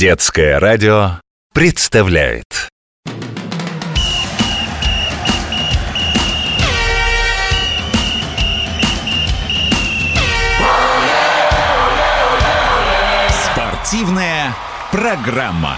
Детское радио представляет Спортивная программа.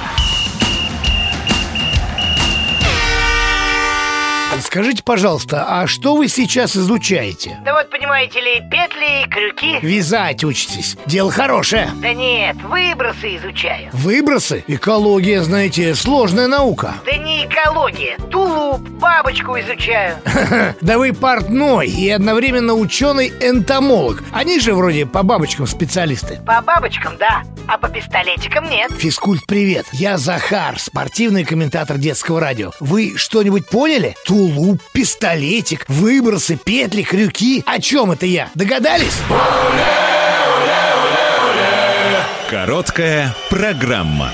Скажите, пожалуйста, а что вы сейчас изучаете? Да вот, понимаете ли, петли, крюки Вязать учитесь. Дело хорошее. Да нет, выбросы изучаю Выбросы? Экология, знаете, сложная наука. Да не экология, тулуп, бабочку изучаю Да вы портной и одновременно ученый-энтомолог. Они же вроде по бабочкам специалисты. По бабочкам, да, а по пистолетикам нет Физкульт, привет. Я Захар, спортивный комментатор детского радио. Вы что-нибудь поняли? Тулуп, пистолетик, выбросы, петли, крюки. О чем это я? Догадались? Короткая программа.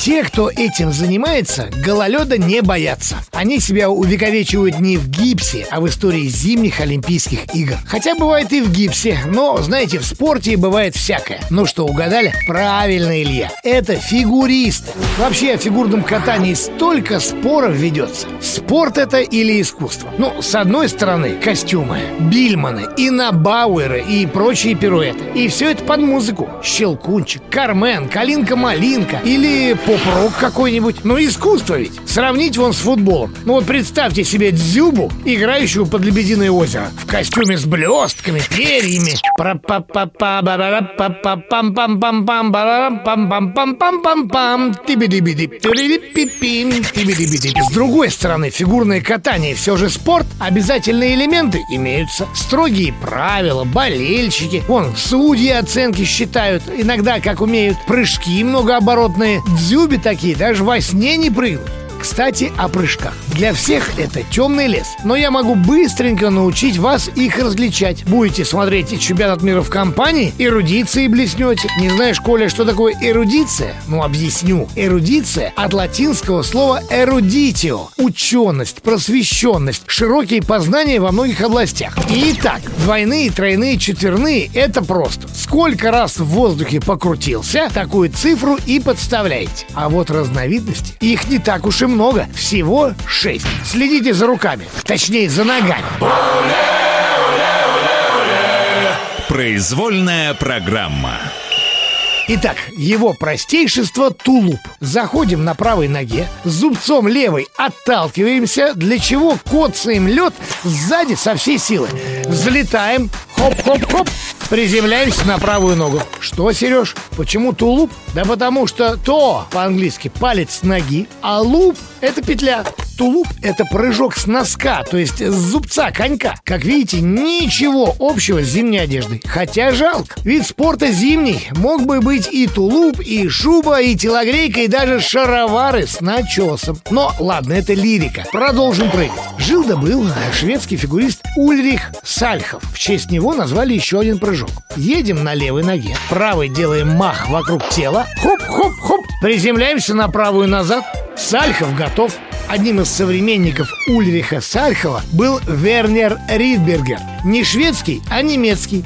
Те, кто этим занимается, гололеда не боятся. Они себя увековечивают не в гипсе, а в истории зимних Олимпийских игр. Хотя бывает и в гипсе, но, знаете, в спорте бывает всякое. Ну что, угадали? Правильно, Илья. Это фигуристы. Вообще о фигурном катании столько споров ведется. Спорт это или искусство? Ну, с одной стороны, костюмы, бильманы, инабауэры и прочие пируэты. И все это под музыку. Щелкунчик, Кармен, Калинка-малинка или поп-рок какой-нибудь. Ну, искусство ведь. Сравнить вон с футболом. Ну вот представьте себе Дзюбу, играющую под Лебединое озеро. В костюме с блестками, перьями. пра па па па ба ра па па пам пам пам пам ба пам пам пам пам пам пам тибидибиди тибидипипим тибидибиди С другой стороны, фигурное катание все же спорт. Обязательные элементы имеются. Строгие правила, болельщики. Вон, судьи оценки считают. Иногда, как умеют, прыжки многооборотные. Дзюби такие даже во сне не прыгнут. Кстати, о прыжках. Для всех это темный лес, но я могу быстренько научить вас их различать. Будете смотреть чемпионат мира в компании, эрудиции блеснете. Не знаешь, Коля, что такое эрудиция? Ну, объясню. Эрудиция от латинского слова эрудитио. Ученость, просвещенность, широкие познания во многих областях. Итак, двойные, тройные, четверные – это просто. Сколько раз в воздухе покрутился, такую цифру и подставляете. А вот разновидности, их не так уж и много, всего шесть. Следите за руками, точнее за ногами. Произвольная программа. Итак, его простейшество тулуп. Заходим на правой ноге, зубцом левой отталкиваемся, для чего коцаем лед сзади со всей силы. Взлетаем, хоп-хоп-хоп, приземляемся на правую ногу. Что, Сереж, почему тулуп? Да потому что то по-английски палец ноги, а луп – это петля. Тулуп – это прыжок с носка, то есть с зубца конька. Как видите, ничего общего с зимней одеждой. Хотя жалко. Вид спорта зимний. Мог бы быть и тулуп, и шуба, и телогрейка, и даже шаровары с начесом. Но ладно, это лирика. Продолжим прыгать. Жил да был шведский фигурист Ульрих Сальхов. В честь него назвали еще один прыжок. Едем на левой ноге, правой делаем мах вокруг тела, хоп-хоп-хоп, приземляемся на правую назад. Сальхов готов. Одним из современников Ульриха Сальхова был Вернер Ридбергер. Не шведский, а немецкий.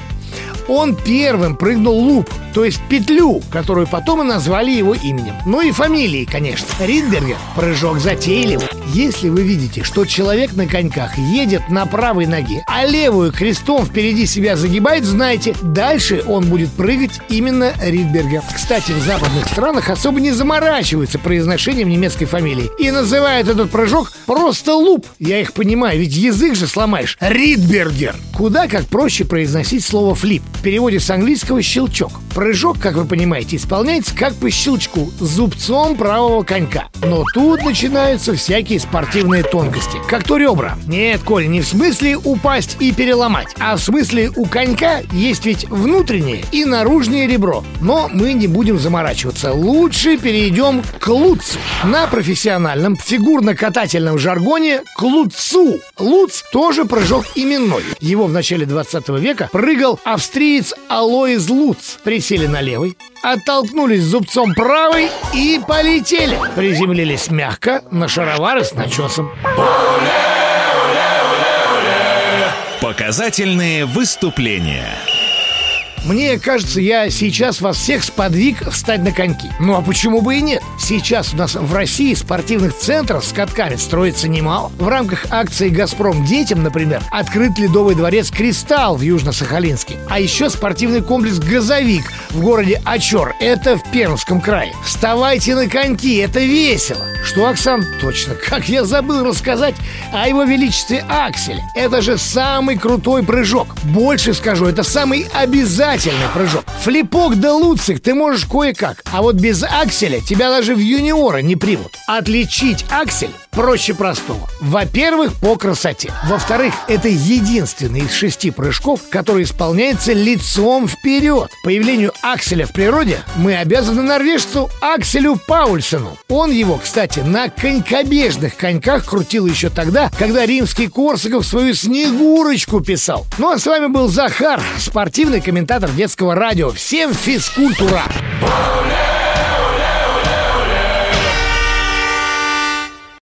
Он первым прыгнул луп, то есть петлю, которую потом и назвали его именем. Ну и фамилией, конечно. Ридбергер – прыжок затейливый. Если вы видите, что человек на коньках едет на правой ноге, а левую крестом впереди себя загибает, знайте, дальше он будет прыгать именно Ридбергер. Кстати, в западных странах особо не заморачиваются произношением немецкой фамилии и называют этот прыжок просто луп. Я их понимаю, ведь язык же сломаешь. Ридбергер. Куда как проще произносить слово флип. Переводе с английского щелчок. Прыжок, как вы понимаете, исполняется как по щелчку, зубцом правого конька. Но тут начинаются всякие спортивные тонкости. Как то ребра. Нет, Коль, не в смысле упасть и переломать, а в смысле у конька есть ведь внутреннее и наружное ребро. Но мы не будем заморачиваться. Лучше перейдем к луцу. На профессиональном фигурно-катательном жаргоне к луцу. Луц тоже прыжок именной. Его в начале 20 века прыгал австриец Алоиз Луц. Присели на левый, оттолкнулись зубцом правой и полетели. Приземлились мягко на шаровары с начесом. Показательные выступления. Мне кажется, я сейчас вас всех сподвиг встать на коньки. Ну а почему бы и нет? Сейчас у нас в России спортивных центров с катками строится немало. В рамках акции «Газпром детям», например, открыт ледовый дворец «Кристалл» в Южно-Сахалинске. А еще спортивный комплекс «Газовик» в городе Очор. Это в Пермском крае. Вставайте на коньки, это весело. Что, Оксан? Точно, как я забыл рассказать о его величестве Акселе. Это же самый крутой прыжок. Больше скажу, это самый обязательный прыжок. Флипок да луцик ты можешь кое-как, а вот без акселя тебя даже в юниоры не примут. Отличить аксель проще простого. Во-первых, по красоте. Во-вторых, это единственный из шести прыжков, который исполняется лицом вперед. Появлению акселя в природе мы обязаны норвежцу Акселю Паульсену. Он его, кстати, на конькобежных коньках крутил еще тогда, когда римский Корсаков свою Снегурочку писал. Ну а с вами был Захар, спортивный комментатор детского радио. Всем физкультура!